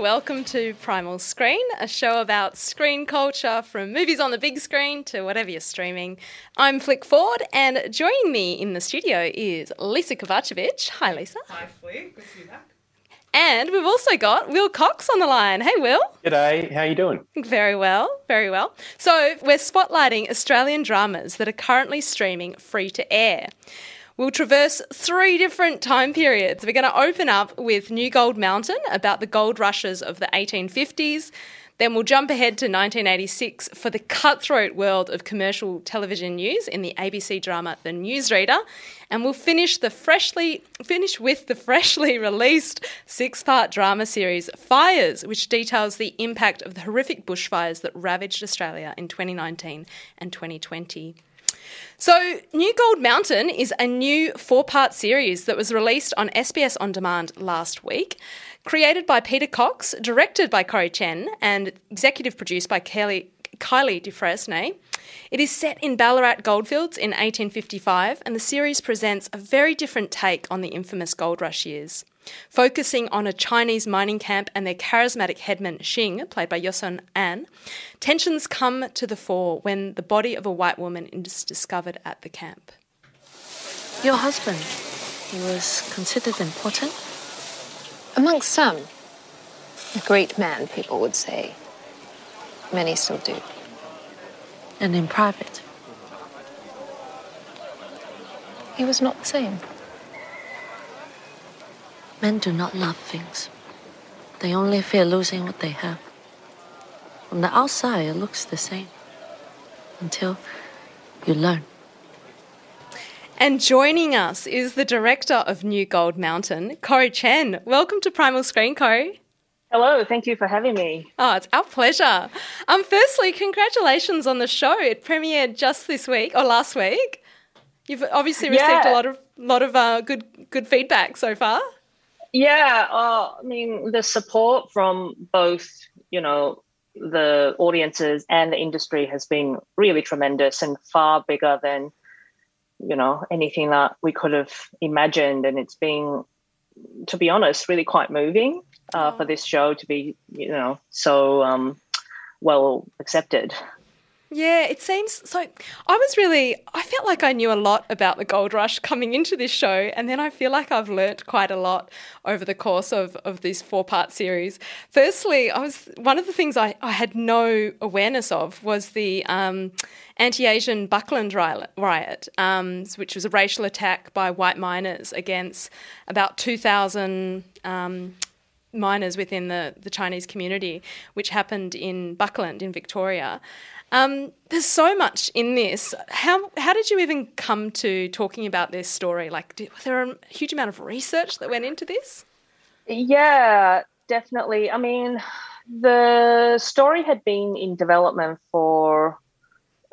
Welcome to Primal Screen, a show about screen culture from movies on the big screen to whatever you're streaming. I'm Flick Ford, and joining me in the studio is Lisa Kovacevic. Hi, Lisa. Hi, Flick. Good to be back. And we've also got Will Cox on the line. Hey, Will. G'day, how are you doing? Very well, very well. So, we're spotlighting Australian dramas that are currently streaming free to air. We'll traverse three different time periods. We're going to open up with New Gold Mountain about the gold rushes of the 1850s. Then we'll jump ahead to 1986 for the cutthroat world of commercial television news in the ABC drama The Newsreader, and we'll finish the freshly finish with the freshly released six-part drama series Fires, which details the impact of the horrific bushfires that ravaged Australia in 2019 and 2020. So, New Gold Mountain is a new four part series that was released on SBS On Demand last week. Created by Peter Cox, directed by Corrie Chen, and executive produced by Kelly, Kylie du Fresne. It is set in Ballarat goldfields in 1855, and the series presents a very different take on the infamous gold rush years. Focusing on a Chinese mining camp and their charismatic headman Xing, played by Yoson An, tensions come to the fore when the body of a white woman is discovered at the camp. Your husband, he was considered important? Amongst some. A great man, people would say. Many still do. And in private? He was not the same. Men do not love things. They only fear losing what they have. From the outside, it looks the same. Until you learn. And joining us is the director of New Gold Mountain, Corrie Chen. Welcome to Primal Screen, Corrie. Hello, thank you for having me. Oh, it's our pleasure. Um, firstly, congratulations on the show. It premiered just this week or last week. You've obviously received Yeah. a lot of lot of uh, good good feedback so far. Yeah, uh, I mean, the support from both, you know, the audiences and the industry has been really tremendous and far bigger than, you know, anything that we could have imagined. And it's been, to be honest, really quite moving uh, for this show to be, you know, so um, well accepted. Yeah, it seems so. I was really, I felt like I knew a lot about the gold rush coming into this show, and then I feel like I've learnt quite a lot over the course of, of this four part series. Firstly, I was one of the things I, I had no awareness of was the um, anti Asian Buckland riot, um, which was a racial attack by white miners against about 2,000. Um, miners within the, the Chinese community, which happened in Buckland in Victoria. Um, there's so much in this. How how did you even come to talking about this story? Like, did, was there a huge amount of research that went into this? Yeah, definitely. I mean, the story had been in development for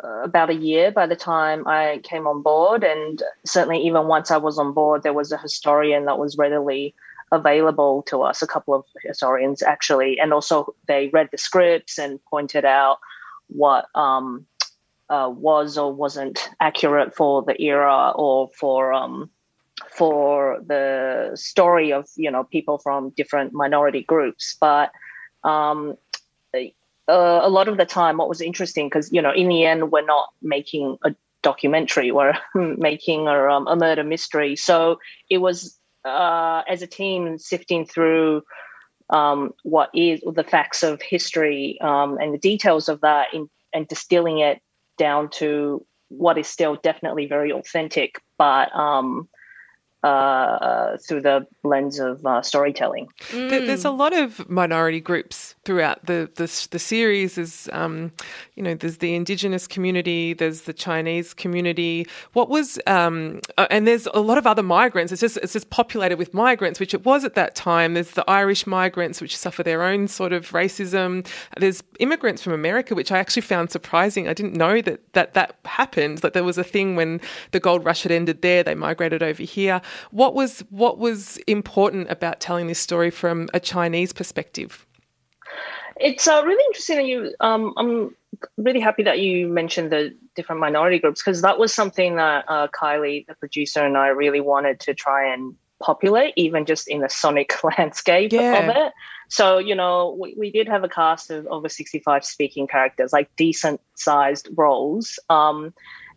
uh, about a year by the time I came on board. And certainly, even once I was on board, there was a historian that was readily available to us, a couple of historians actually. And also, they read the scripts and pointed out what um, uh, was or wasn't accurate for the era or for. Um, for the story of you know people from different minority groups but um, uh, a lot of the time what was interesting because you know in the end we're not making a documentary we're making a, um, a murder mystery so it was uh, as a team sifting through um, what is the facts of history um, and the details of that in, and distilling it down to what is still definitely very authentic but um, uh, through the lens of uh, storytelling. There- There's a lot of minority groups throughout the the, the series is, um, you know, there's the indigenous community, there's the Chinese community. What was, um, uh, and there's a lot of other migrants. It's just it's just populated with migrants, which it was at that time. There's the Irish migrants, which suffer their own sort of racism. There's immigrants from America, which I actually found surprising. I didn't know that that that happened. That there was a thing when the gold rush had ended there, they migrated over here. What was what was important about telling this story from a Chinese perspective? It's uh, really interesting that you. Um, I'm really happy that you mentioned the different minority groups because that was something that uh, Kylie, the producer, and I really wanted to try and populate, even just in the sonic landscape yeah. of it. So, you know, we, we did have a cast of over 65 speaking characters, like decent sized roles. Um,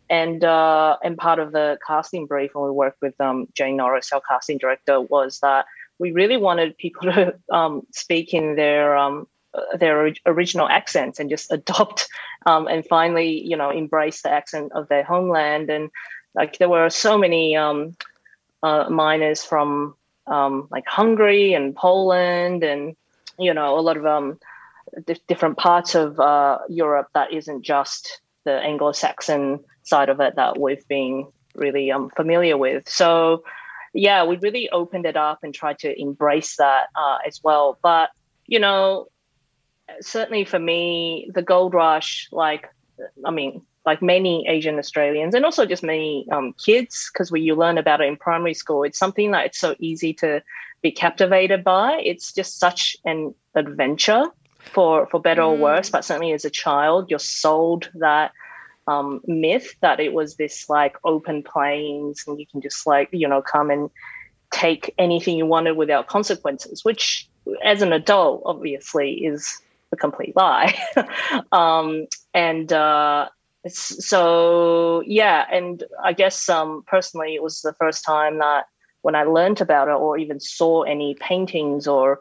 and uh, and part of the casting brief when we worked with um, Jane Norris, our casting director, was that we really wanted people to um, speak in their um, their original accents and just adopt um, and finally, you know, embrace the accent of their homeland. And like there were so many um, uh, miners from um, like Hungary and Poland and you know a lot of um, different parts of uh, Europe that isn't just the Anglo-Saxon side of it that we've been really um, familiar with. So yeah, we really opened it up and tried to embrace that uh, as well. But you know, certainly for me, the gold rush, like I mean, like many Asian Australians and also just many um, kids, because when you learn about it in primary school, it's something that it's so easy to be captivated by. It's just such an adventure for for better mm. or worse. But certainly as a child, you're sold that um, myth that it was this like open plains and you can just like you know come and take anything you wanted without consequences, which as an adult obviously is a complete lie. um, and uh, so yeah, and I guess um, personally, it was the first time that when I learned about it or even saw any paintings or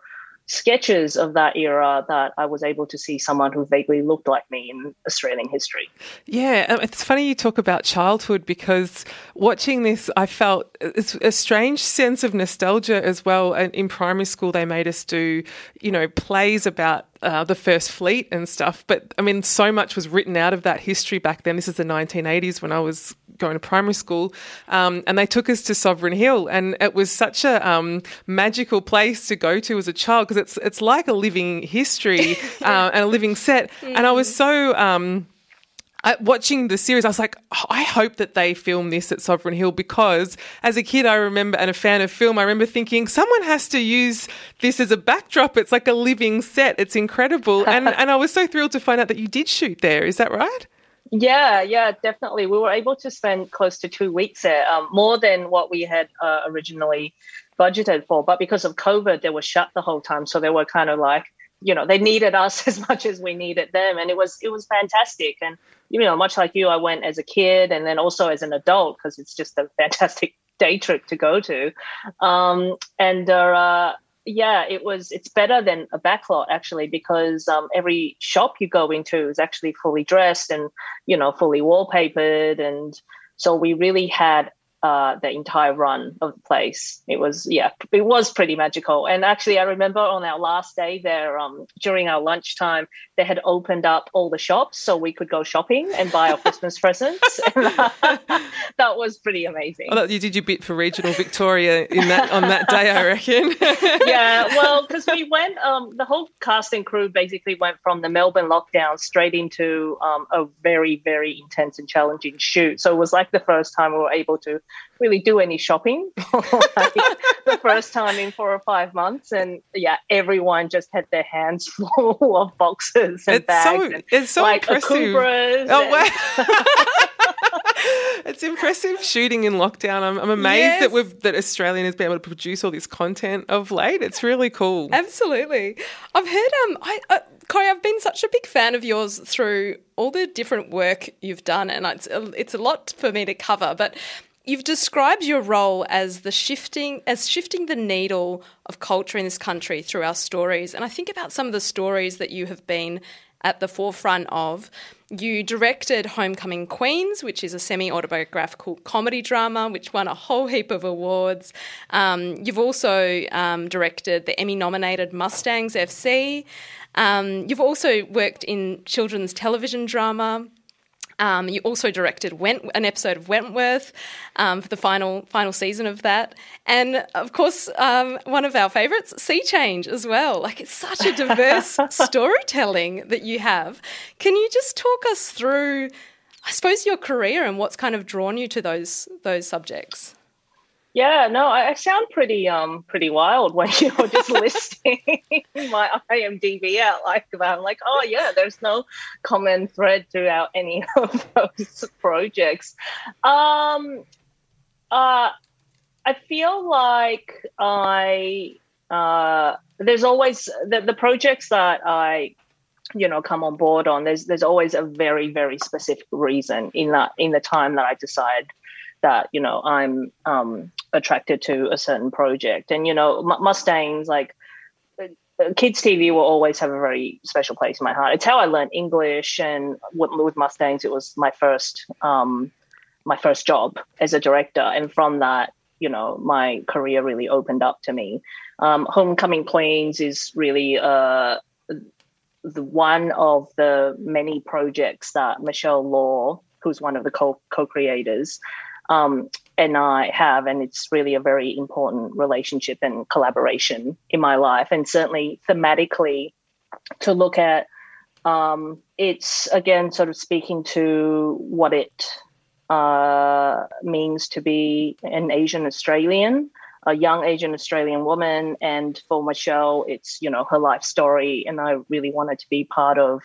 sketches of that era that I was able to see someone who vaguely looked like me in Australian history. Yeah, um, it's funny you talk about childhood because watching this, I felt a strange sense of nostalgia as well. And in primary school, they made us do, you know, plays about uh, the First Fleet and stuff. But I mean, so much was written out of that history back then. This is the 1980s when I was going to primary school, um, and they took us to Sovereign Hill, and it was such a um, magical place to go to as a child because it's it's like a living history uh, and a living set. Mm. And I was so. Um, watching the series, I was like, oh, I hope that they film this at Sovereign Hill because as a kid, I remember, and a fan of film, I remember thinking someone has to use this as a backdrop. It's like a living set. It's incredible. and, and I was so thrilled to find out that you did shoot there. Is that right? Yeah, yeah, definitely. We were able to spend close to two weeks there, um, more than what we had uh, originally budgeted for. But because of COVID, they were shut the whole time. So they were kind of like, you know, they needed us as much as we needed them. And it was, it was fantastic. And you know, much like you, I went as a kid and then also as an adult because it's just a fantastic day trip to go to. Um, and uh, yeah, it was. It's better than a backlot actually because um, every shop you go into is actually fully dressed and you know fully wallpapered, and so we really had uh, the entire run of the place. It was, yeah, it was pretty magical. And actually, I remember on our last day there, um, during our lunchtime, they had opened up all the shops so we could go shopping and buy our Christmas presents. that was pretty amazing. Oh, you did your bit for regional Victoria in that on that day, I reckon. yeah, well, because we went, um, the whole cast and crew basically went from the Melbourne lockdown straight into um, a very, very intense and challenging shoot. So it was like the first time we were able to really do any shopping like the first time in four or five months. And yeah, everyone just had their hands full of boxes and it's bags. So, and, it's so like, impressive. Oh, wow. it's impressive shooting in lockdown. I'm, I'm amazed yes. that we've that Australian has been able to produce all this content of late. It's really cool. Absolutely. I've heard um I, uh, Corrie, I've been such a big fan of yours through all the different work you've done, and it's a, it's a lot for me to cover. But You've described your role as the shifting as shifting the needle of culture in this country through our stories. And I think about some of the stories that you have been at the forefront of. You directed Homecoming Queens, which is a semi autobiographical comedy drama, which won a whole heap of awards. Um, you've also um, directed the Emmy nominated Mustangs FC. Um, you've also worked in children's television drama. Um, you also directed Went- an episode of Wentworth um, for the final final season of that, and of course, um, one of our favourites, Sea Change, as well. Like it's such a diverse storytelling that you have. Can you just talk us through, I suppose, your career and what's kind of drawn you to those those subjects? Yeah, no, I, sound pretty um pretty wild when you're just listing my IMDb out like that. I'm like, oh yeah, there's no common thread throughout any of those projects. Um, uh, I feel like I uh, there's always the, the projects that I you know come on board on there's there's always a very very specific reason in that in the time that I decide that you know I'm um, attracted to a certain project. And you know, Mustangs like uh, kids TV will always have a very special place in my heart. It's how I learned English, and with, with Mustangs, it was my first um, my first job as a director, and from that, you know, my career really opened up to me. Um, Homecoming Queens is really uh, the one of the many projects that Michelle Law, who's one of the co co creators, um, and I have, and it's really a very important relationship and collaboration in my life, and certainly thematically to look at. Um, it's again sort of speaking to what it uh, means to be an Asian Australian, a young Asian Australian woman, and for Michelle, it's you know her life story, and I really wanted to be part of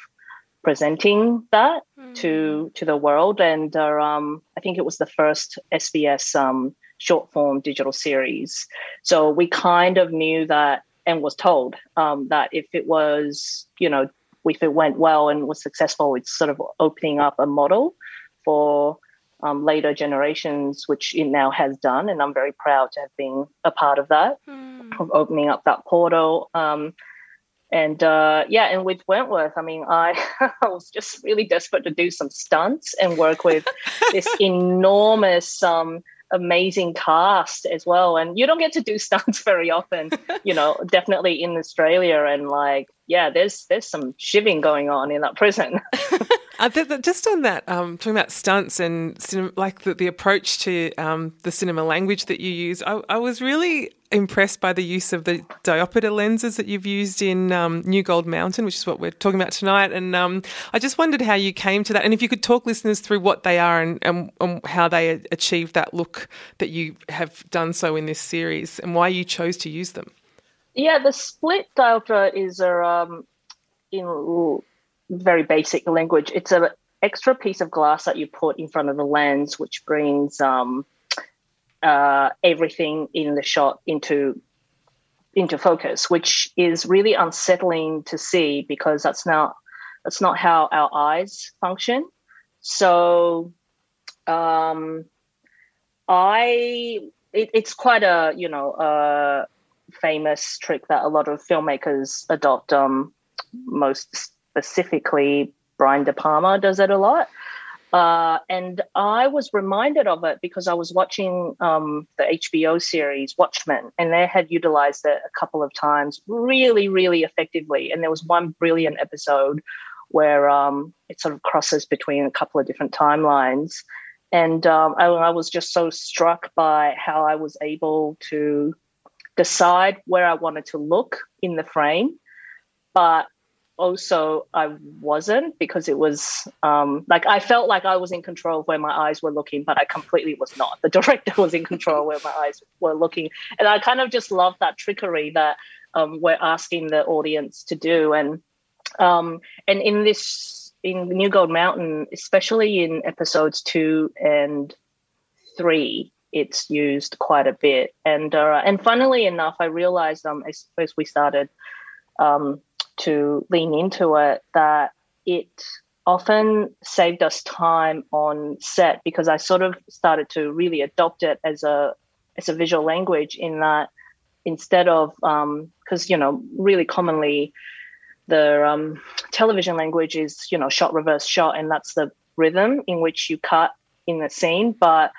presenting that mm. to to the world. And uh, um, I think it was the first SBS um, short form digital series. So we kind of knew that and was told um, that if it was, you know, if it went well and was successful, it's sort of opening up a model for um, later generations, which it now has done. And I'm very proud to have been a part of that, mm. of opening up that portal. Um, and uh, yeah, and with Wentworth, I mean, I, I was just really desperate to do some stunts and work with this enormous, um, amazing cast as well. And you don't get to do stunts very often, you know, definitely in Australia. And like, yeah, there's there's some shiving going on in that prison. Uh, just on that, um, talking about stunts and cinema, like the, the approach to um, the cinema language that you use, I, I, was really impressed by the use of the diopter lenses that you've used in um, New Gold Mountain, which is what we're talking about tonight. And um, I just wondered how you came to that, and if you could talk listeners through what they are and, and, and how they achieve that look that you have done so in this series, and why you chose to use them. Yeah, the split diopter is a um, in very basic language. It's an extra piece of glass that you put in front of the lens, which brings um, uh, everything in the shot into into focus, which is really unsettling to see because that's not that's not how our eyes function. So, um, I it, it's quite a you know a famous trick that a lot of filmmakers adopt. Um, most specifically Brian De Palma does it a lot. Uh, and I was reminded of it because I was watching um, the HBO series Watchmen, and they had utilized it a couple of times really, really effectively. And there was one brilliant episode where um, it sort of crosses between a couple of different timelines. And um, I, I was just so struck by how I was able to decide where I wanted to look in the frame, but also I wasn't because it was um, like I felt like I was in control of where my eyes were looking, but I completely was not. The director was in control where my eyes were looking, and I kind of just love that trickery that um, we're asking the audience to do. And um, and in this in New Gold Mountain, especially in episodes two and three, it's used quite a bit. And uh, and funnily enough, I realized um, as, as we started. Um, to lean into it that it often saved us time on set because I sort of started to really adopt it as a as a visual language in that instead of because um, you know really commonly the um, television language is you know shot reverse shot, and that's the rhythm in which you cut in the scene. But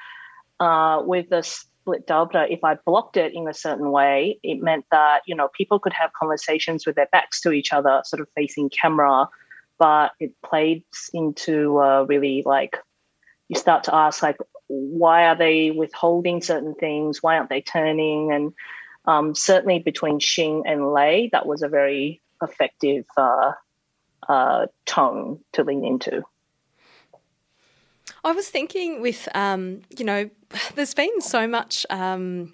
uh, with the split diopter, if I blocked it in a certain way, it meant that you know people could have conversations with their backs to each other, sort of facing camera, but it plays into uh, really like you start to ask like why are they withholding certain things? Why aren't they turning? And um, certainly between Xing and Lei, that was a very effective uh, uh, tone to lean into. I was thinking with, um, you know, there's been so much. Um,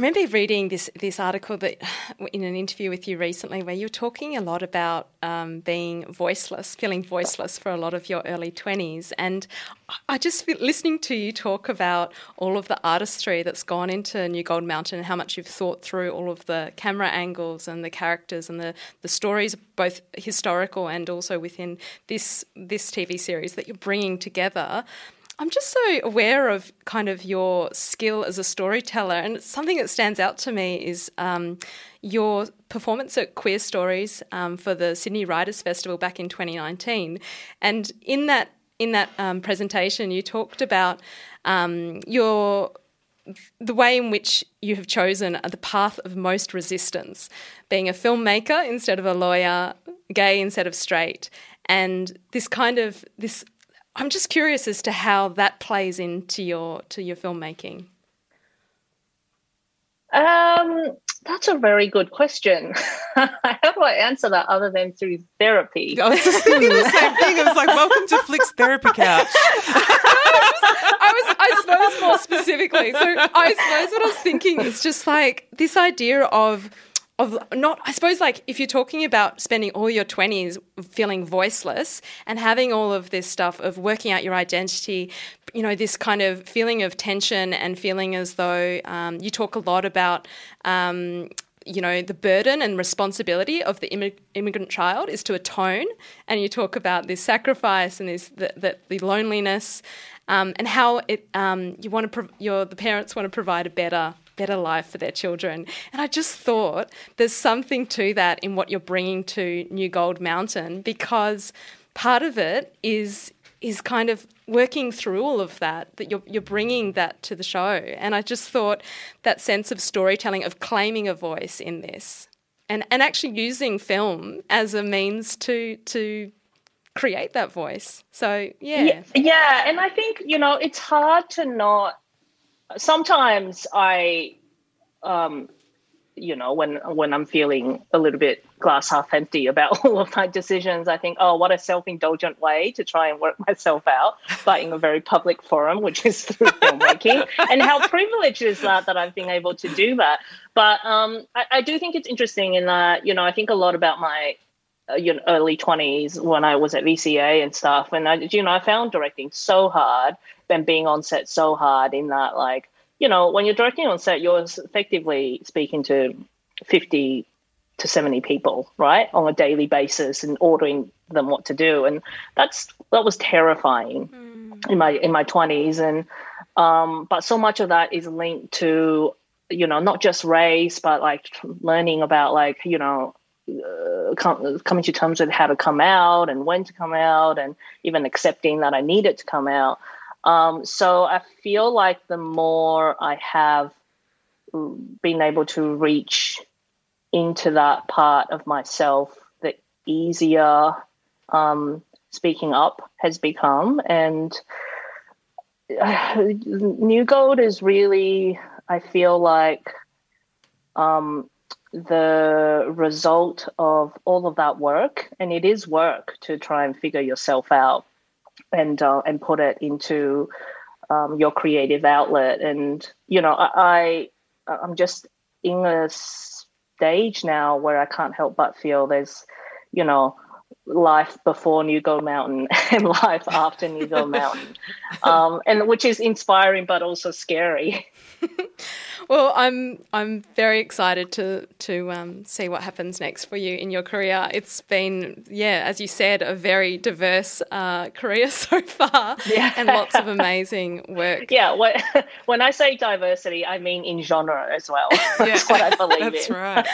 remember reading this this article that in an interview with you recently, where you were talking a lot about um, being voiceless, feeling voiceless for a lot of your early twenties, and I just feel, listening to you talk about all of the artistry that's gone into New Gold Mountain and how much you've thought through all of the camera angles and the characters and the the stories, both historical and also within this this TV series that you're bringing together. I'm just so aware of kind of your skill as a storyteller, and something that stands out to me is um, your performance at Queer Stories um, for the Sydney Writers Festival back in 2019, and in that in that um, presentation, you talked about um, your the way in which you have chosen the path of most resistance, being a filmmaker instead of a lawyer, gay instead of straight, and this kind of this I'm just curious as to how that plays into your to your filmmaking. Um, that's a very good question. how do I answer that other than through therapy? I was just thinking the same thing. I was like, "Welcome to Flick's therapy couch." I was, I suppose, more specifically. So I suppose what I was thinking is just like this idea of of not i suppose like if you're talking about spending all your 20s feeling voiceless and having all of this stuff of working out your identity you know this kind of feeling of tension and feeling as though um, you talk a lot about um, you know the burden and responsibility of the immigrant child is to atone. And you talk about this sacrifice and this the, the, the loneliness um, and how it um, you want to your the parents want to provide a better better life for their children. And I just thought there's something to that in what you're bringing to New Gold Mountain because part of it is is kind of working through all of that that you're you're bringing that to the show. And I just thought that sense of storytelling of claiming a voice in this and and actually using film as a means to to create that voice. So yeah. Yeah, yeah and I think you know it's hard to not sometimes I, um, you know, when when I'm feeling a little bit glass half empty about all of my decisions, I think, oh, what a self indulgent way to try and work myself out, but in a very public forum, which is through filmmaking, and how privileged is that that I've been able to do that. But um, I, I do think it's interesting in that, you know, I think a lot about my you know, early 20s when I was at VCA and stuff. And I, you know, I found directing so hard and being on set so hard in that, like, you know, when you're directing on set, you're effectively speaking to 50 to 70 people, right, on a daily basis and ordering them what to do. And that's, that was terrifying mm. in my, in my 20s. And, um, but so much of that is linked to, you know, not just race, but like learning about like, you know, uh, coming to terms with how to come out and when to come out, and even accepting that I needed to come out. Um, so I feel like the more I have been able to reach into that part of myself, the easier um, speaking up has become. And uh, New Gold is really, I feel like, um, the result of all of that work, and it is work to try and figure yourself out and uh, and put it into um, your creative outlet. And you know, I, I I'm just in a stage now where I can't help but feel there's, you know, life before New Gold Mountain and life after New Gold Mountain, um, and which is inspiring but also scary. Well, I'm I'm very excited to to um, see what happens next for you in your career. It's been, yeah, as you said, a very diverse uh, career so far, Yeah. and lots of amazing work. Yeah, what, when I say diversity, I mean in genre as well. That's what I believe That's in. right.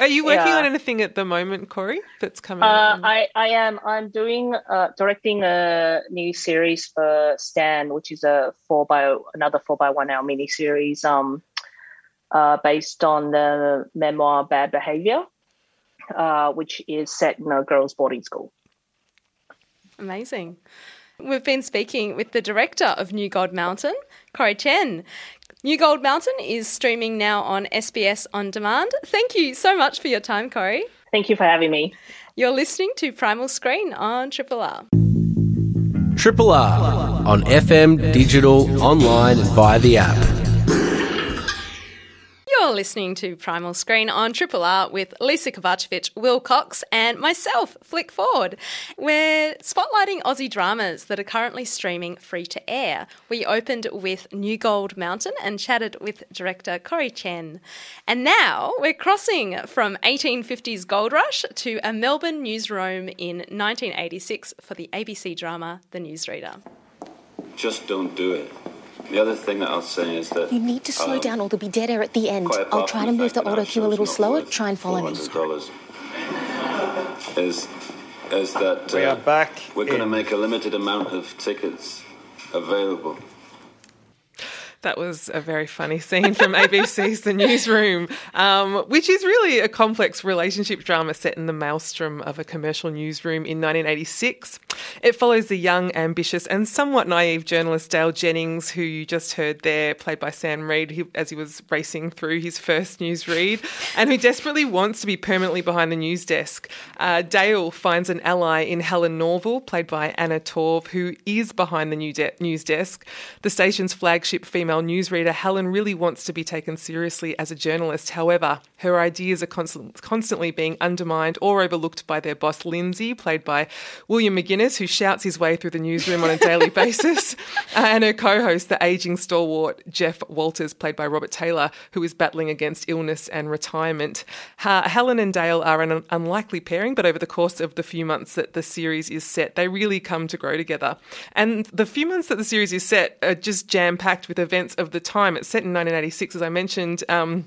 Are you working Yeah. on anything at the moment, Corrie? That's coming. Uh. I, I am. I'm doing uh, directing a new series for Stan, which is a four by another four by one hour mini series, um, uh, based on the memoir Bad Behavior, uh, which is set in a girls' boarding school. Amazing. We've been speaking with the director of New Gold Mountain, Corrie Chen. New Gold Mountain is streaming now on SBS On Demand. Thank you so much for your time, Corrie. Thank you for having me. You're listening to Primal Screen on Triple R. Triple R on FM, digital, online, and via the app. You're listening to Primal Screen on Triple R with Lisa Kovacevic, Will Cox, and myself, Flick Ford. We're spotlighting Aussie dramas that are currently streaming free to air. We opened with New Gold Mountain and chatted with director Corrie Chen. And now we're crossing from 1850s gold rush to a Melbourne newsroom in 1986 for the ABC drama The Newsreader. Just don't do it. The other thing that I'll say is that You need to slow um, down or there'll be dead air at the end. I'll try to move the fact auto cue a little slower. Try and follow me. is is that We uh, are back we're going to make a limited amount of tickets available. That was a very funny scene from ABC's The Newsroom, um, which is really a complex relationship drama set in the maelstrom of a commercial newsroom in 1986. It follows the young, ambitious, and somewhat naive journalist Dale Jennings, who you just heard there, played by Sam Reid, he, as he was racing through his first newsread, and who desperately wants to be permanently behind the news desk. Uh, Dale finds an ally in Helen Norville, played by Anna Torv, who is behind the new de- news desk. The station's flagship female newsreader, Helen, really wants to be taken seriously as a journalist. However, her ideas are constant- constantly being undermined or overlooked by their boss, Lindsay, played by William McInnes, who shouts his way through the newsroom on a daily basis, uh, and her co host, the aging stalwart Geoff Walters, played by Robert Taylor, who is battling against illness and retirement. Helen and Dale are an unlikely pairing, but over the course of the few months that the series is set, they really come to grow together. And the few months that the series is set are just jam packed with events of the time. It's set in 1986, as I mentioned. Um,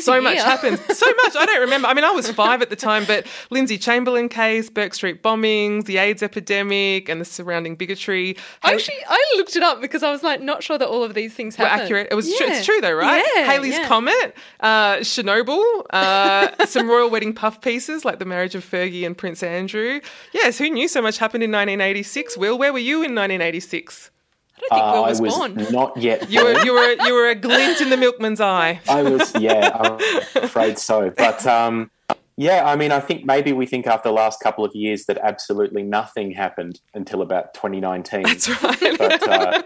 so much year. happened. So much. I don't remember. I mean, I was five at the time, but Lindsay Chamberlain case, Burke Street bombings, the AIDS epidemic, and the surrounding bigotry. I Actually, I looked it up because I was like not sure that all of these things were accurate. It was true. Yeah. It's true though, right? Yeah, Halley's yeah. Comet, uh, Chernobyl, uh, some royal wedding puff pieces like the marriage of Fergie and Prince Andrew. Yes, who knew so much happened in 1986? Will, where were you in 1986? I don't think Uh, Will I was, was born. not yet. You were, you were, you were a glint in the milkman's eye. I was, yeah, I'm afraid so. But um, yeah, I mean, I think maybe we think after the last couple of years that absolutely nothing happened until about 2019. That's right. But uh,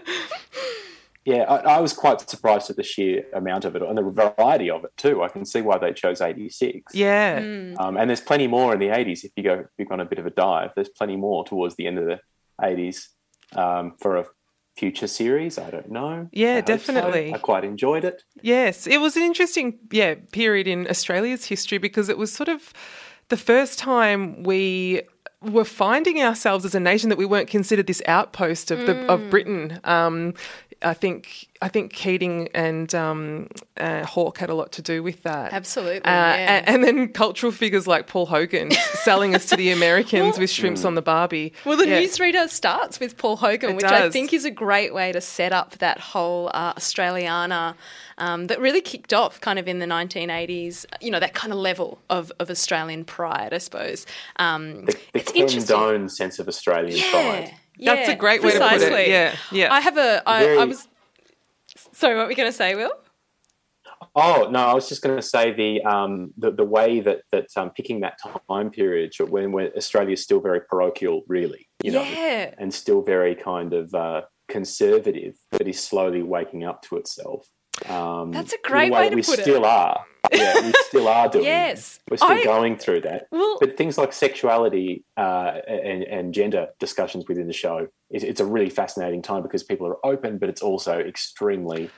yeah, I, I was quite surprised at the sheer amount of it and the variety of it too. I can see why they chose 86. yeah. Mm. Um, and there's plenty more in the 80s if you go if you've gone a bit of a dive. There's plenty more towards the end of the 80s um, for a future series. I don't know. Yeah, I hope so. definitely. I quite enjoyed it. Yes, it was an interesting, yeah, period in Australia's history because it was sort of the first time we were finding ourselves as a nation that we weren't considered this outpost of the of Britain. Um, I think I think Keating and um, uh, Hawke had a lot to do with that. Absolutely, Uh, yeah. and, and then cultural figures like Paul Hogan selling us to the Americans with shrimps on the Barbie. Well, the Yeah. newsreader starts with Paul Hogan, It which I think is a great way to set up that whole uh, Australiana um, that really kicked off kind of in the 1980s, you know, that kind of level of, of Australian pride, I suppose. Um, The, the it's Ken. Done sense of Australian Yeah. pride. That's yeah, a great way to put it. Yeah, yeah. I have a. I, I Very- was. Sorry, what were we going to say, Will? Oh no, I was just going to say the um, the, the way that that um, picking that time period when when Australia is still very parochial, really, you know, Yeah. and still very kind of uh, conservative, but is slowly waking up to itself. Um, That's a great way to we put it. still are. Yeah, we still are doing. Yes. we're still I- going through that. Well- but things like sexuality uh, and, and gender discussions within the show, it's, it's a really fascinating time because people are open, but it's also extremely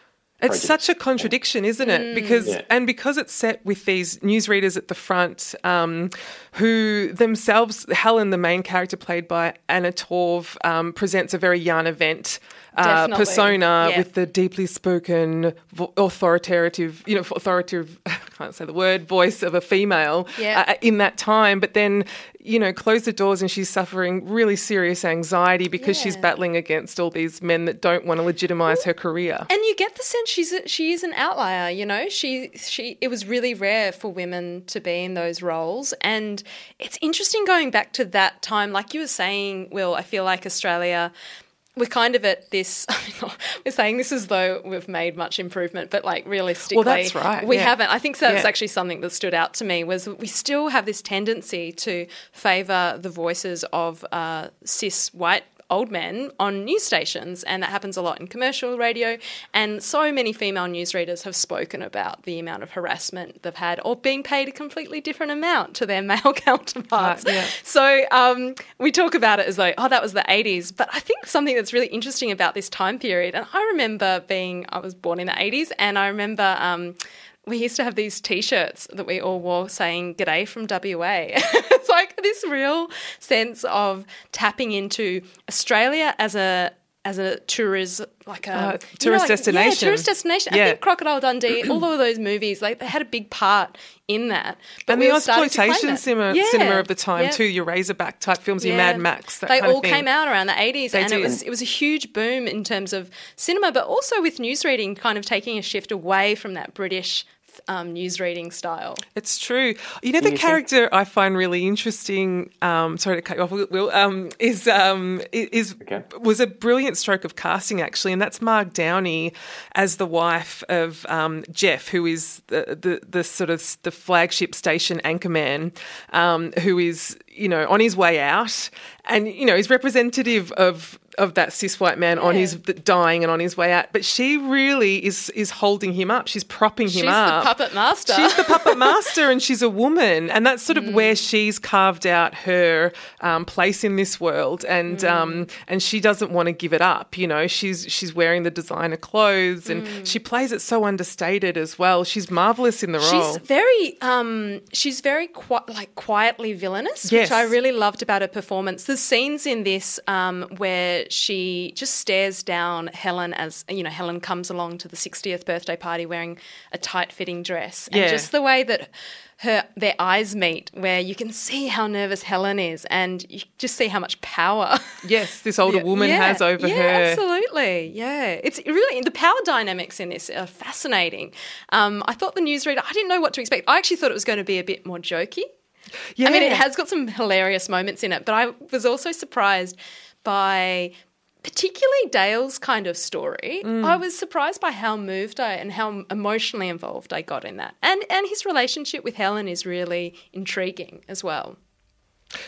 It's prejudice. such a contradiction, isn't it? Because Yeah. and because it's set with these newsreaders at the front, um, who themselves, Helen, the main character played by Anna Torv, um, presents a very Jana Wendt uh, persona Yeah. with the deeply spoken, authoritative, you know, authoritative. I can't say the word voice of a female Yeah. uh, in that time. But then, you know, close the doors and she's suffering really serious anxiety because she's battling against all these men that don't want to legitimize her career. And you get the sense she's a, she is an outlier. You know, she she it was really rare for women to be in those roles, and it's interesting going back to that time. Like you were saying, Will, I feel like Australia. We're kind of at this. I mean, we're saying this as though we've made much improvement, but like realistically, well, that's right, We yeah. haven't. I think that's Yeah. actually something that stood out to me was we still have this tendency to favour the voices of uh, cis white old men on news stations, and that happens a lot in commercial radio. And so many female newsreaders have spoken about the amount of harassment they've had, or being paid a completely different amount to their male counterparts. Right, yeah. So um, we talk about it as though, oh, that was the 80s. But I think something that's really interesting about this time period, and I remember being, I was born in the 80s, and I remember. Um, we used to have these T-shirts that we all wore saying "G'day from WA." it's like this real sense of tapping into Australia as a as a tourism like a Uh, you know, tourist like- destination. Yeah, tourist destination. I think Crocodile Dundee, all of those movies, like they had a big part in that. But and we the all started to claim exploitation cinema, Yeah, cinema of the time yeah. too, your Razorback type films, your Yeah. Mad Max, they all came out around the 80s They and it was it was a huge boom in terms of cinema but also with newsreading kind of taking a shift away from that british um, newsreading style It's true. You know, the you think- character I find really interesting. Um, sorry to cut you off, Will. Um, is um, is Okay. was a brilliant stroke of casting actually, and that's Maude Davey as the wife of um, Geoff, who is the, the the sort of the flagship station anchorman, um, who is you know on his way out, and you know is representative of of that cis white man on his dying and on his way out. But she really is is holding him up. She's propping him she's up. the puppet master She's the puppet master, and she's a woman, and that's sort of Mm. where she's carved out her um, place in this world, and Mm. um, and she doesn't want to give it up. You know, she's she's wearing the designer clothes, and Mm. she plays it so understated as well. She's marvelous in the role. She's very, um, she's very qui- like quietly villainous, Yes. which I really loved about her performance. There's scenes in this um, she just stares down Helen as you know. Helen comes along to the 60th birthday party wearing a tight-fitting dress, and Yeah. just the way that her their eyes meet, where you can see how nervous Helen is, and you just see how much power. yes, this older woman Yeah, has over her. Absolutely, yeah. It's really the power dynamics in this are fascinating. Um, I thought the newsreader. I didn't know what to expect. I actually thought it was going to be a bit more jokey. Yeah. I mean, it has got some hilarious moments in it, but I was also surprised by particularly Dale's kind of story. Mm. I was surprised by how moved I and how emotionally involved I got in that. And and his relationship with Helen is really intriguing as well.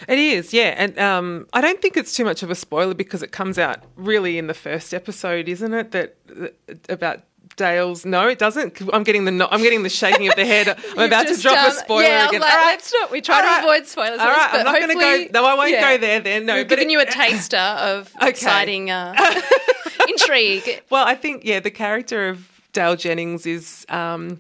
It is, yeah, and um, I don't think it's too much of a spoiler because it comes out really in the first episode, isn't it? That, that about Dale's. No, it doesn't. I'm getting the no, I'm getting the shaking of the head. I'm about to drop a um, spoiler yeah, again. like, All right. let's not. We try to right. avoid spoilers. All right, I'm not going to go. No, I won't yeah. go there. Then no, We've but given it- you a taster of Okay. exciting uh, intrigue. Well, I think yeah, the character of Dale Jennings is. Um,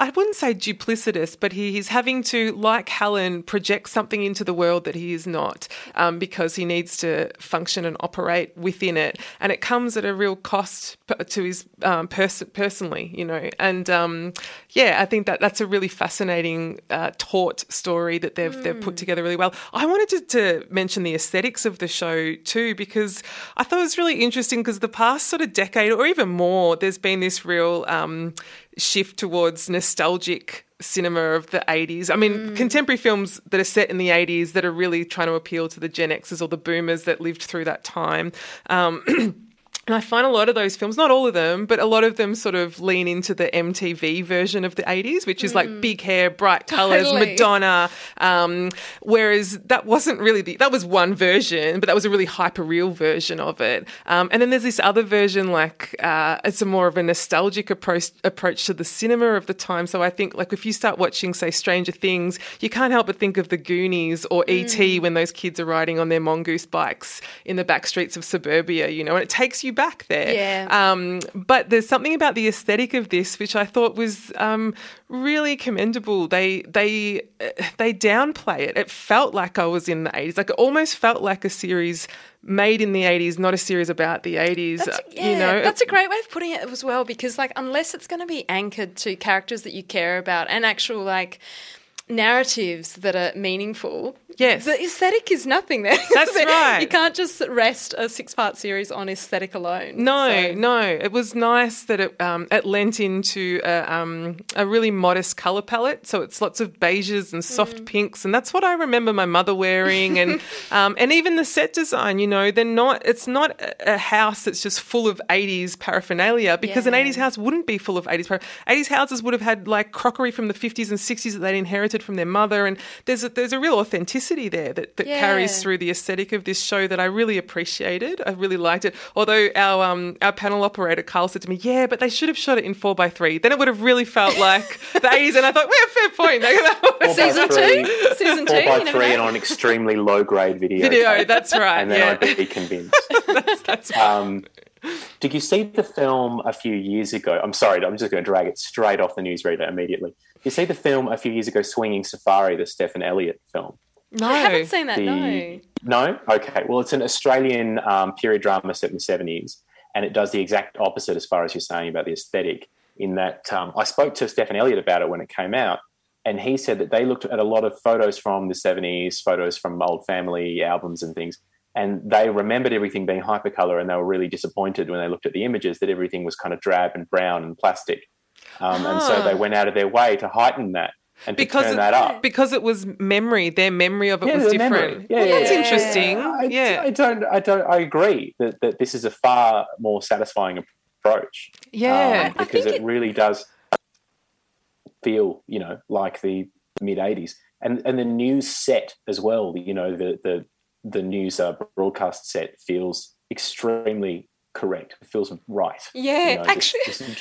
I wouldn't say duplicitous, but he, he's having to, like Helen, project something into the world that he is not um, because he needs to function and operate within it. And it comes at a real cost to his um, pers- personally, you know. And um, yeah, I think that that's a really fascinating uh, taut story that they've, they've put together really well. I wanted to, to mention the aesthetics of the show too, because I thought it was really interesting because the past sort of decade or even more, there's been this real um, shift towards nostalgic cinema of the 80s. I mean, contemporary films that are set in the 80s that are really trying to appeal to the Gen Xers or the boomers that lived through that time. Um, And I find a lot of those films, not all of them, but a lot of them sort of lean into the MTV version of the 80s, which is like big hair, bright colours, Totally. Madonna. Um, whereas that wasn't really the, that was one version, but that was a really hyper real version of it. Um, and then there's this other version, like uh, it's a more of a nostalgic approach, approach to the cinema of the time. So I think, like, if you start watching, say, Stranger Things, you can't help but think of the Goonies or E.T. when those kids are riding on their mongoose bikes in the back streets of suburbia, you know, and it takes you back there. Yeah. Um, but there's something about the aesthetic of this which I thought was um, really commendable. They they uh, they downplay it. It felt like I was in the 80s. Like it almost felt like a series made in the 80s, not a series about the 80s. That's, uh, yeah, you know, that's a great way of putting it as well. Because like, unless it's going to be anchored to characters that you care about and actual like narratives that are meaningful, Yes. the aesthetic is nothing there. That's right. You can't just rest a six-part series on aesthetic alone. No, So- no. It was nice that it um, it lent into a, um, a really modest color palette. So it's lots of beiges and soft Mm. pinks, and that's what I remember my mother wearing. And um, and even the set design. You know, they're not. It's not a- house that's just full of '80s paraphernalia because an '80s house wouldn't be full of '80s. Par- '80s houses would have had like crockery from the '50s and '60s that they'd inherited from their mother, and there's a, there's a real authenticity there that, that carries through the aesthetic of this show that I really appreciated. I really liked it. Although our um, our panel operator Carl said to me, "Yeah, but they should have shot it in four by three. Then it would have really felt like the eighties." And I thought, "Well, fair point." Four by Season three- two? Season four two? by You never three know. and on extremely low grade video. Video, tape. that's right. And then yeah, I'd be convinced. that's, that's Um, did you see the film a few years ago? I'm sorry, I'm just going to drag it straight off the newsreader immediately. You see the film a few years ago, Swinging Safari, the Stephan Elliott film? No. I haven't seen that. The- no. No? Okay. Well, it's an Australian um, period drama set in the 70s, and it does the exact opposite as far as you're saying about the aesthetic. In that, um, I spoke to Stephan Elliott about it when it came out, and he said that they looked at a lot of photos from the 70s, photos from old family albums and things, and they remembered everything being hypercolor, and they were really disappointed when they looked at the images that everything was kind of drab and brown and plastic. Um, And so Ah. they went out of their way to heighten that and because it, that up. because it was memory. Their memory of it Yeah, was different. Yeah, well, yeah, that's interesting. I, yeah, I don't. I don't. I agree that, that this is a far more satisfying approach. yeah. um, because it, it- really does feel, you know, like the mid '80s, and and the news set as well. You know, the the the news uh, broadcast set feels extremely correct. It feels right. Yeah, You know, actually-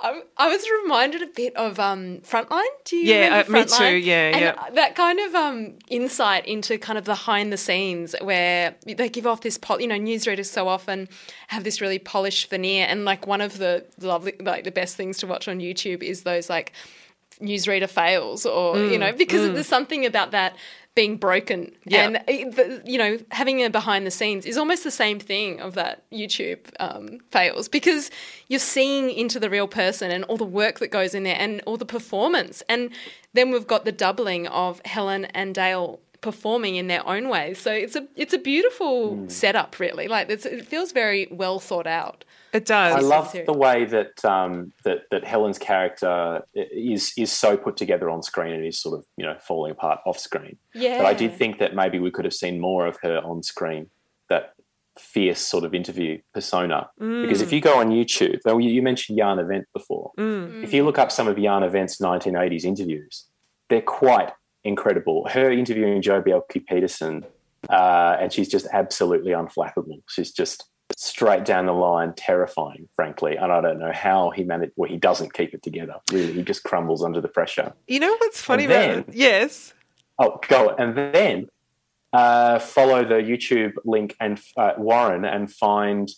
I, I was reminded a bit of um, Frontline. Do you Yeah, remember uh, me too, yeah, and yeah. That kind of um, insight into kind of behind the scenes where they give off this, pol- you know, newsreaders so often have this really polished veneer, and like one of the lovely, like the best things to watch on YouTube is those like newsreader fails, or Mm, you know, because there's something about that being broken Yeah. and you know having a behind the scenes is almost the same thing of that youtube um, fails because you're seeing into the real person and all the work that goes in there and all the performance and then we've got the doubling of helen and dale performing in their own ways so it's a it's a beautiful hmm. setup really like it's, it feels very well thought out It does. I love the way that um, that that Helen's character is is so put together on screen and is sort of you know falling apart off screen. yeah But I did think that maybe we could have seen more of her on screen. That fierce sort of interview persona. Mm. Because if you go on YouTube, though you you mentioned Jana Wendt before. Mm. If you look up some of Jana Wendt's 1980s interviews, they're quite incredible. Her interviewing Joh Bjelke-Petersen, uh, and she's just absolutely unflappable. She's just straight down the line, terrifying, frankly. And I don't know how he managed. Well, he doesn't keep it together. Really, he just crumbles under the pressure. You know what's funny And about then- it? Yes. Oh, go and then uh, follow the YouTube link and uh, Warren and find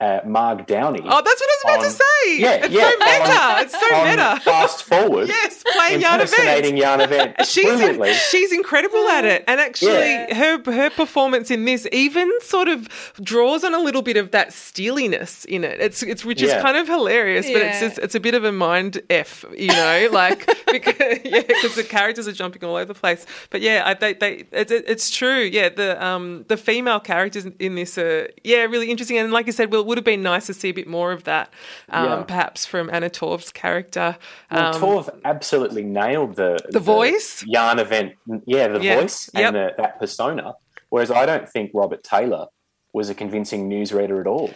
uh, Marg Downey. Oh, that's what I was about to say. Yeah, it's yeah, so meta. on- it's so on meta. Fast forward. yes, playing Jana Wendt. Jana Wendt She's brilliantly. she's incredible at it, and actually, her her performance in this even sort of draws on a little bit of that steeliness in it. It's it's which is Yeah. kind of hilarious, but it's just, it's a bit of a mind f, you know, like because yeah, because the characters are jumping all over the place. But yeah, I, they they it's, it's true. Yeah, the um the female characters in this are yeah really interesting, and like I said, well, it would have been nice to see a bit more of that, um, Yeah. perhaps from Anna Torv's character. Well, Um, Torv absolutely nailed the The voice? Jana Wendt. Yeah, the Yeah. voice Yep. and the, that persona. Whereas I don't think Robert Taylor was a convincing newsreader at all.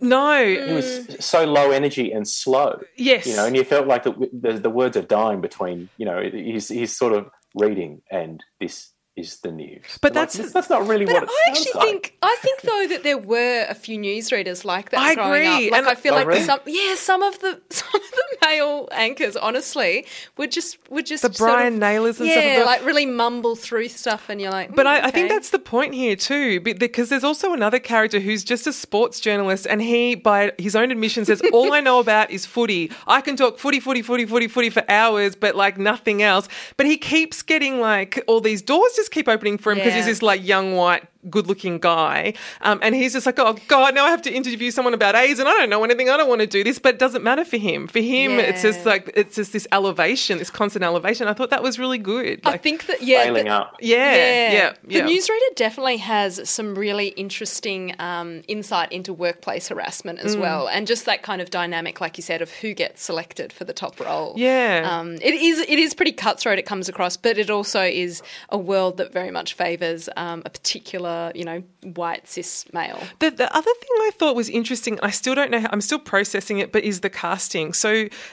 no, He was so low energy and slow. yes, you know, and you felt like the, the the words are dying between. You know, he's he's sort of reading and this is the news. But Like, that's- that's not really But what it I actually like. think I think though that there were a few newsreaders like that. I growing agree, Up. Like and- I feel Oh, like really? some yeah some of the some of the male anchors honestly would just would just The sort of- Brian Naylors and yeah stuff like like really mumble through stuff and you're like But "Hmm, I, I think that's the point here too, because there's also another character who's just a sports journalist, and he, by his own admission, says, "All I know about is footy. I can talk footy, footy, footy, footy, footy for hours, but like nothing else." But he keeps getting like all these doors just keep opening for him because he's Yeah. this like young white. Good looking guy, um, and he's just like, oh god, now I have to interview someone about AIDS, and I don't know anything. I don't want to do this, but it doesn't matter for him. For him, it's just like it's just this elevation, this constant elevation. I thought that was really good. I think that yeah the- up. yeah, yeah, yeah. The newsreader definitely has some really interesting um, insight into workplace harassment Mm. as well, and just that kind of dynamic, like you said, of who gets selected for the top role. Yeah. um, it is. It is pretty cutthroat. It comes across, but it also is a world that very much favours um, a particular, you know, white cis male. The, the other thing I thought was interesting, I still don't know how, I'm still processing it, but is the casting. So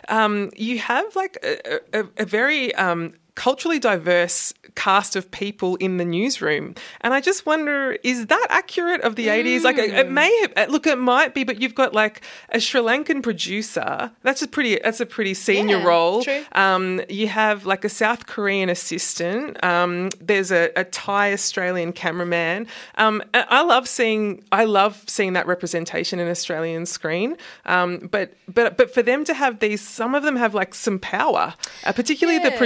um, you have like a, a, a very um, culturally diverse cast of people in the newsroom. And I just wonder, is that accurate of the 80s? Like, it, Mm. may have, look, it might be, but you've got like a Sri Lankan producer. That's a pretty, that's a pretty senior Yeah, role. true. Um, you have like a South Korean assistant. Um, there's a, a Thai Australian cameraman. Um, I love seeing I love seeing that representation in Australian screen. Um, but but but for them to have these, some of them have like some power, uh, particularly the Yeah.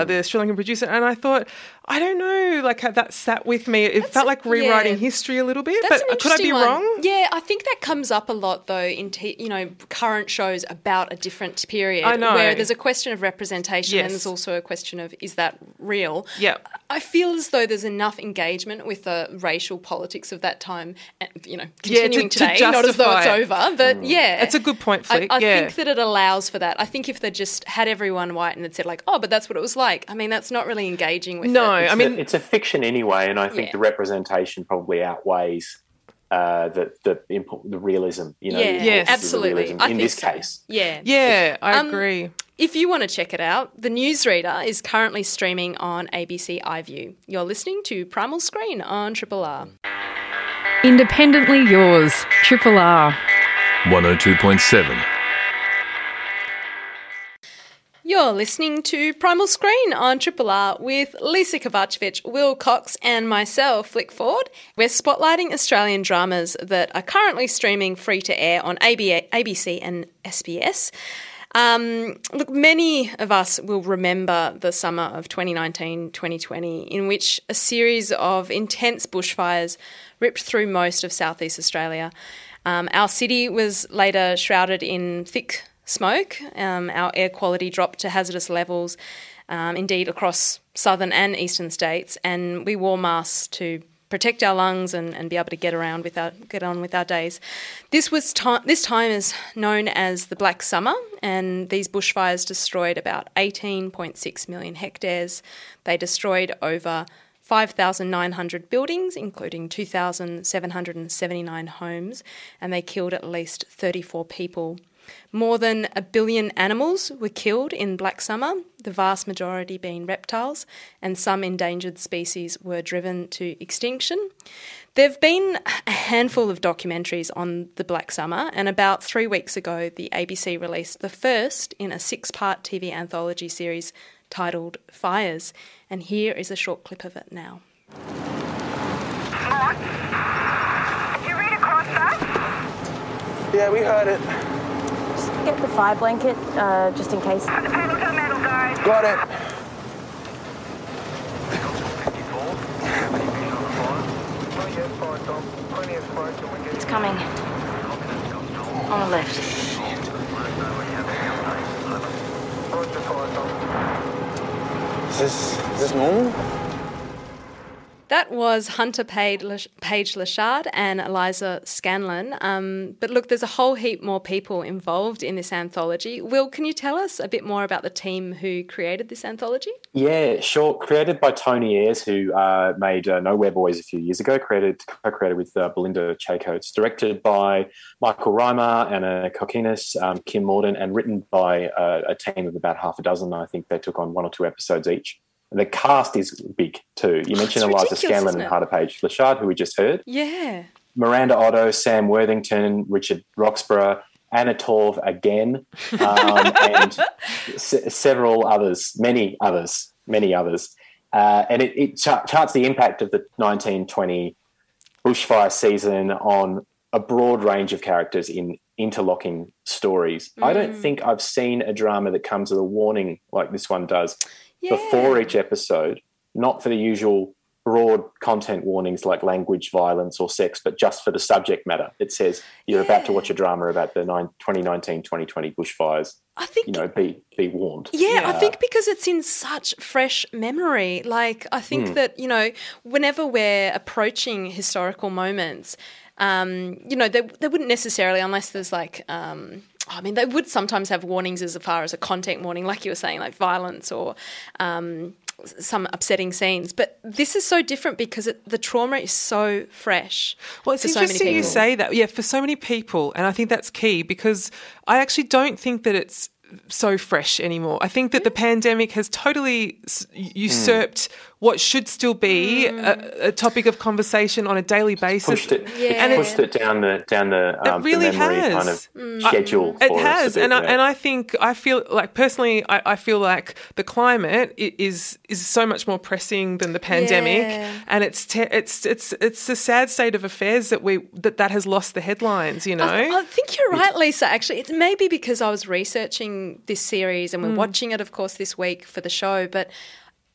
Producer, the Sri Lankan producer. And I thought. I don't know, like how that sat with me. It felt like rewriting yeah. history a little bit, That's but an could I be one. wrong? Yeah, I think that comes up a lot though in t- you know current shows about a different period. I know. where there's a question of representation Yes. and there's also a question of is that real? Yeah. I feel as though there's enough engagement with the racial politics of that time, and, you know, Yeah, to- continuing to today, not as though it's over. But mm. yeah, That's a good point, I, Flick. I yeah. think that it allows for that. I think if they just had everyone white and had said like, oh, but that's what it was like. I mean, that's not really engaging with. No, it. I mean, it's a fiction anyway, and I think Yeah. the representation probably outweighs uh, the the imp- the realism. You know, Yeah, the Yes. the absolutely. realism in this so. case. yeah, yeah, I Um, agree. If you want to check it out, the newsreader is currently streaming on ABC iView. You're listening to Primal Screen on Triple R. Independently yours, Triple R. 102.7. You're listening to Primal Screen on Triple R with Lisa Kovacevic, Will Cox, and myself, Flick Ford. We're spotlighting Australian dramas that are currently streaming free to air on ABC and SBS. Um, look, many of us will remember the summer of 2019 2020, in which a series of intense bushfires ripped through most of southeast Australia. Um, our city was later shrouded in thick smoke. Um, our air quality dropped to hazardous levels, um, indeed, across southern and eastern states, and we wore masks to protect our lungs and, and be able to get around with our, get on with our days. This was time. This time is known as the Black Summer, and these bushfires destroyed about 18.6 million hectares. They destroyed over 5,900 buildings, including 2,779 homes, and they killed at least 34 people. More than a billion animals were killed in Black Summer, the vast majority being reptiles, and some endangered species were driven to extinction. There have been a handful of documentaries on the Black Summer, and about three weeks ago, the ABC released the first in a six part TV anthology series titled Fires. And here is a short clip of it now. You read across that? Yeah, we heard it. Get the fire blanket, uh, just in case. Pedal metal, guys. Got it. It's coming. On the left. Is this, is this normal? That was Hunter Page-Lochard and Eliza Scanlen. Um, but look, there's a whole heap more people involved in this anthology. Will, can you tell us a bit more about the team who created this anthology? Yeah, sure. Created by Tony Ayres, who uh, made uh, Nowhere Boys a few years ago. Created, co-created with uh, Belinda Chayko. Directed by Michael Rymer, Ana Kokkinos, um, Kim Mordaunt, and written by uh, a team of about half a dozen. I think they took on one or two episodes each. The cast is big too. You mentioned it's Eliza Scanlen and? Hunter Page-Lochard, who we just heard. Yeah. Miranda Otto, Sam Worthington, Richard Roxburgh, Anna Torv again, um, and several others, many others, many others. Uh, and it, it char- charts the impact of the 1920 bushfire season on a broad range of characters in interlocking stories. I don't Mm. think I've seen a drama that comes with a warning like this one does Yeah. before each episode, not for the usual broad content warnings like language, violence, or sex, but just for the subject matter. It says you're about to watch a drama about the 2019 2020 bushfires. I think you know, be be warned. Yeah, I think because it's in such fresh memory. Like, I think Mm. that, you know, whenever we're approaching historical moments, um, you know, they, they wouldn't necessarily, unless there's like, um, I mean, they would sometimes have warnings as far as a content warning, like you were saying, like violence or um, some upsetting scenes. But this is so different because it, the trauma is so fresh. Well, it's for so many interesting you say that. Yeah, for so many people, and I think that's key because I actually don't think that it's so fresh anymore. I think that the pandemic has totally s- usurped what should still be a, a topic of conversation on a daily basis. pushed it, and it pushed it down the down the, um, it really the memory has. kind of Mm. schedule. It for has, bit, and I, yeah. and I think I feel like personally, I, I feel like the climate is is so much more pressing than the pandemic, Yeah. and it's te- it's it's it's a sad state of affairs that we that that has lost the headlines. You know, I, I think you're right, Lisa. Actually, it's maybe because I was researching this series and we're Mm. watching it, of course, this week for the show, but.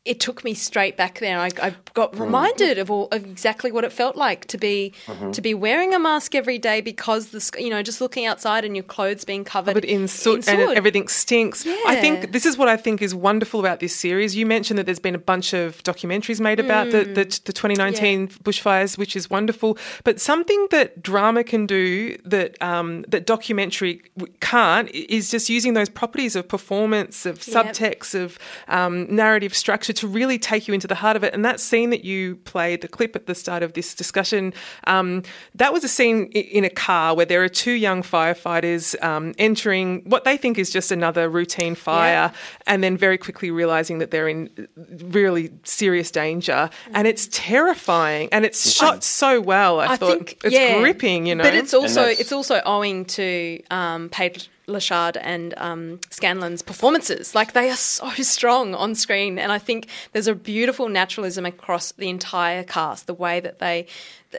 It took me straight back there. I, I got reminded of all of exactly what it felt like to be Mhm. to be wearing a mask every day because the you know just looking outside and your clothes being covered but in soot, and soot. everything stinks. I think this is what I think is wonderful about this series. You mentioned that there's been a bunch of documentaries made about the, the the 2019 bushfires, which is wonderful. But something that drama can do that um, that documentary can't is just using those properties of performance, of Yep. subtext, of um, narrative structure to really take you into the heart of it. And that scene that you played, the clip at the start of this discussion, um, that was a scene in a car where there are two young firefighters um, entering what they think is just another routine fire, and then very quickly realizing that they're in really serious danger. And it's terrifying, and it's shot so well. I, thought think it's yeah. gripping, you know. But it's also it's also owing to um, Page Lochard and um, Scanlen's performances. Like they are so strong on screen, and I think there's a beautiful naturalism across the entire cast. The way that they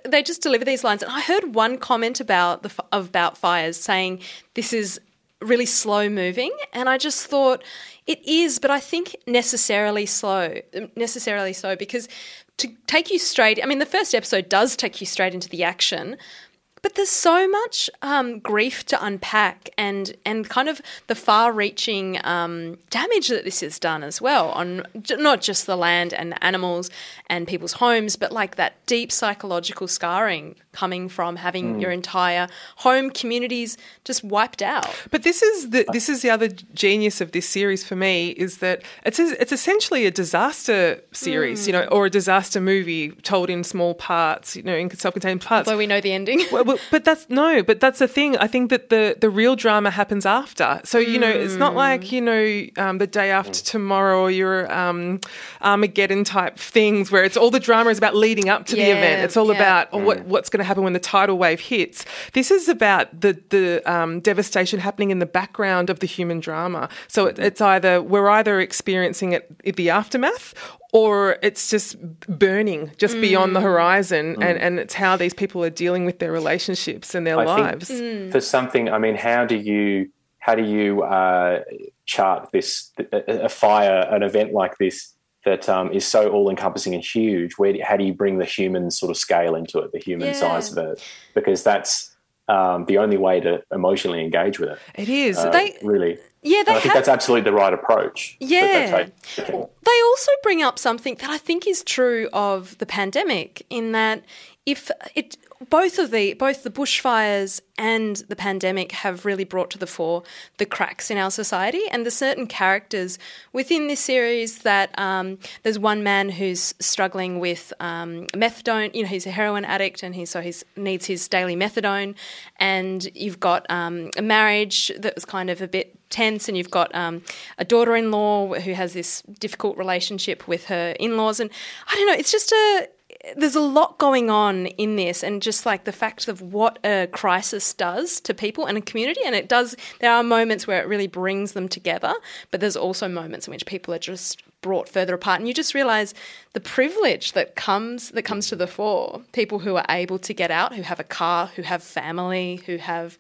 they just deliver these lines. And I heard one comment about the about fires saying this is really slow moving, and I just thought it is, but I think necessarily slow, necessarily slow because to take you straight. I mean, the first episode does take you straight into the action. But there's so much um, grief to unpack, and and kind of the far-reaching um, damage that this has done as well on not just the land and animals and people's homes, but like that deep psychological scarring coming from having Mm. your entire home communities just wiped out. But this is the this is the other genius of this series for me is that it's it's essentially a disaster series, you know, or a disaster movie told in small parts, you know, in self-contained parts. Although we know the ending. Well, well, but that's no, but that's the thing. I think that the the real drama happens after. So you know, it's not like you know um, the day after tomorrow or your um, Armageddon type things where it's all the drama is about leading up to the event. It's all yeah. about oh, what what's going to happen when the tidal wave hits. This is about the the um, devastation happening in the background of the human drama. So it, it's either we're either experiencing it in the aftermath or it's just burning just beyond the Mm. horizon and, and it's how these people are dealing with their relationships and their I think lives. Mm. for something. I mean, how do you how do you uh, chart this a, a fire, an event like this that um, is so all encompassing and huge? Where do, how do you bring the human sort of scale into it, the human Yeah. size of it? Because that's um, the only way to emotionally engage with it. It is. Uh, They- really. Yeah, And they I think have- that's absolutely the right approach. they Yeah. They also bring up something that I think is true of the pandemic in that if it both of the both the bushfires and the pandemic have really brought to the fore the cracks in our society and the certain characters within this series that um, there's one man who's struggling with um, methadone you know he's a heroin addict and he so he needs his daily methadone. And you've got um, a marriage that was kind of a bit tense, and you've got um, a daughter-in-law who has this difficult relationship with her in-laws, and I don't know, it's just a there's a lot going on in this and just like the fact of what a crisis does to people and a community. And it does there are moments where it really brings them together but there's also moments in which people are just brought further apart. And you just realize the privilege that comes that comes to the fore. People who are able to get out who have a car who have family who have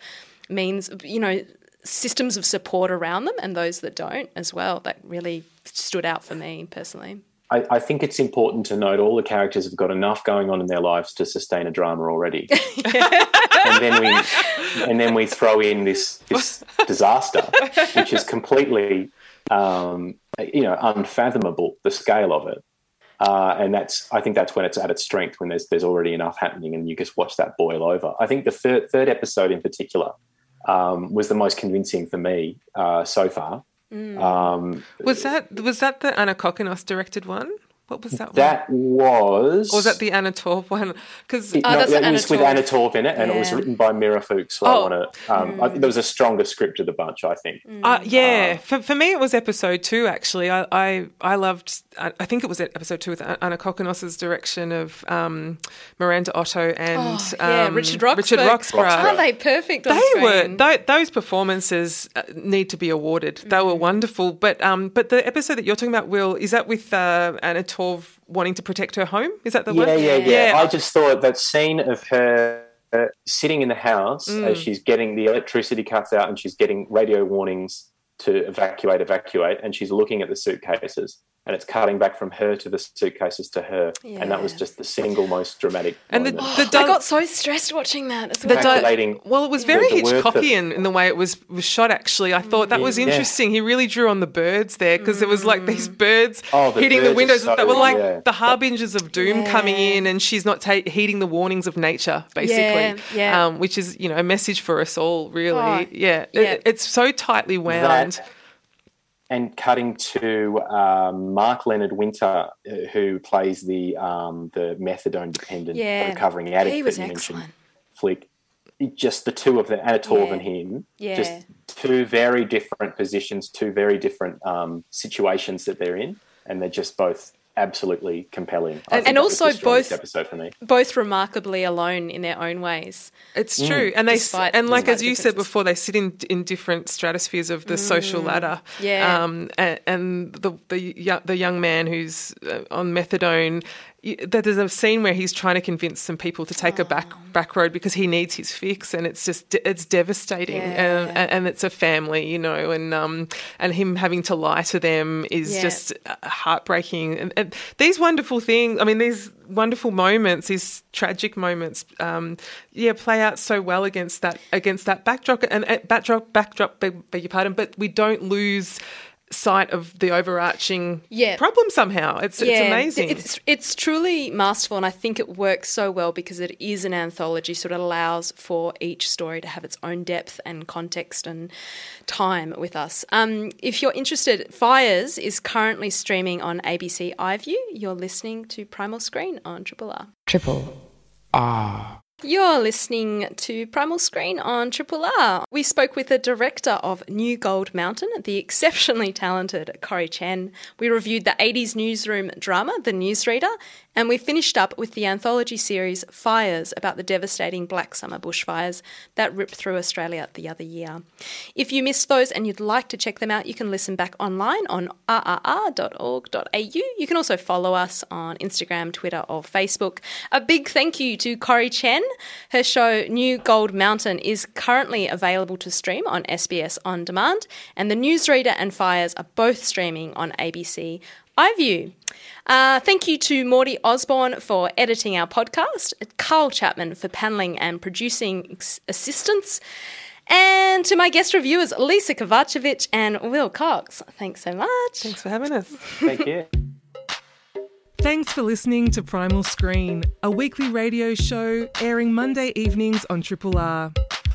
means you know systems of support around them and those that don't as well. That really stood out for me personally I, I, think it's important to note all the characters have got enough going on in their lives to sustain a drama already, and then we and then we throw in this this disaster, which is completely um, you know unfathomable the scale of it. Uh, and that's I think that's when it's at its strength when there's there's already enough happening and you just watch that boil over. I think the third third episode in particular um, was the most convincing for me uh, so far Mm. Um, was that was that the Ana Kokkinos directed one? What was that? That one? was. Or was that the Anna Torv one? Because oh, no, it was with Anna Torv in it, and yeah. it was written by Mira Fuchs. So oh. I want to. Um, mm. there was a stronger script of the bunch, I think. Mm. Uh, yeah, uh, for, for me, it was episode two. Actually, I I, I loved. I think it was episode two with Ana Kokkinos's direction of um, Miranda Otto and oh, yeah, um, Richard Roxburgh. Richard Roxburgh. Aren't they perfect? they screen? were. Th- those performances uh, need to be awarded. They were mm. wonderful. But um, but the episode that you're talking about, Will, is that with uh, Torv wanting to protect her home. Is that the yeah, one? Yeah, yeah, yeah. I just thought that scene of her uh, sitting in the house mm. as she's getting the electricity cuts out and she's getting radio warnings to evacuate, evacuate, and she's looking at the suitcases and it's cutting back from her to the suitcases to her, yeah. and that was just the single most dramatic. And the, the I got so stressed watching that as well. Di- well, it was very Hitchcockian in the way it was, was shot. Actually, I thought that was interesting. Yeah. He really drew on the birds there because mm. it was like these mm. birds oh, the hitting birds the windows so, that were like yeah. the harbingers of doom coming in, and she's not ta- heeding the warnings of nature, basically. Yeah, um, which is you know a message for us all, really. Oh, yeah, it, it's so tightly wound. That, and cutting to um, Mark Leonard Winter, uh, who plays the um, the methadone dependent yeah. recovering addict he was that you excellent. mentioned, Flick. Just the two of them, Anna Torv yeah. and him, yeah. just two very different positions, two very different um, situations that they're in, and they're just both absolutely compelling. And, and also both episode for me. both remarkably alone in their own ways. It's mm. true, and they despite, and like as you said before, they sit in in different stratospheres of the mm. social ladder. Yeah, um, and, and, the the the young man who's uh, on methadone there's a scene where he's trying to convince some people to take oh. a back back road because he needs his fix, and it's just it's devastating, yeah. and, and, it's a family, you know, and um and him having to lie to them is yeah. just uh, heartbreaking. And, and, these wonderful things, I mean, these wonderful moments, these tragic moments, um, yeah, play out so well against that against that backdrop and uh, backdrop backdrop. Beg, beg your pardon, but we don't lose sight of the overarching yeah. problem somehow. It's, yeah. it's amazing. It's, it's truly masterful, and I think it works so well because it is an anthology, so it allows for each story to have its own depth and context and time with us. Um, if you're interested, Fires is currently streaming on ABC iView. You're listening to Primal Screen on Triple R. Triple R. You're listening to Primal Screen on Triple R. We spoke with the director of New Gold Mountain, the exceptionally talented Corrie Chen. We reviewed the 80s newsroom drama, The Newsreader, and we finished up with the anthology series Fires about the devastating Black Summer bushfires that ripped through Australia the other year. If you missed those and you'd like to check them out, you can listen back online on rrr.org.au. You can also follow us on Instagram, Twitter, or Facebook. A big thank you to Corrie Chen. Her show New Gold Mountain is currently available to stream on SBS On Demand, and The Newsreader and Fires are both streaming on ABC iView. Uh, thank you to Mordy Osborne for editing our podcast, Carl Chapman for paneling and producing assistance, and to my guest reviewers, Lisa Kovacevic and Will Cox. Thanks so much. Thanks for having us. Thank you. Thanks for listening to Primal Screen, a weekly radio show airing Monday evenings on Triple R.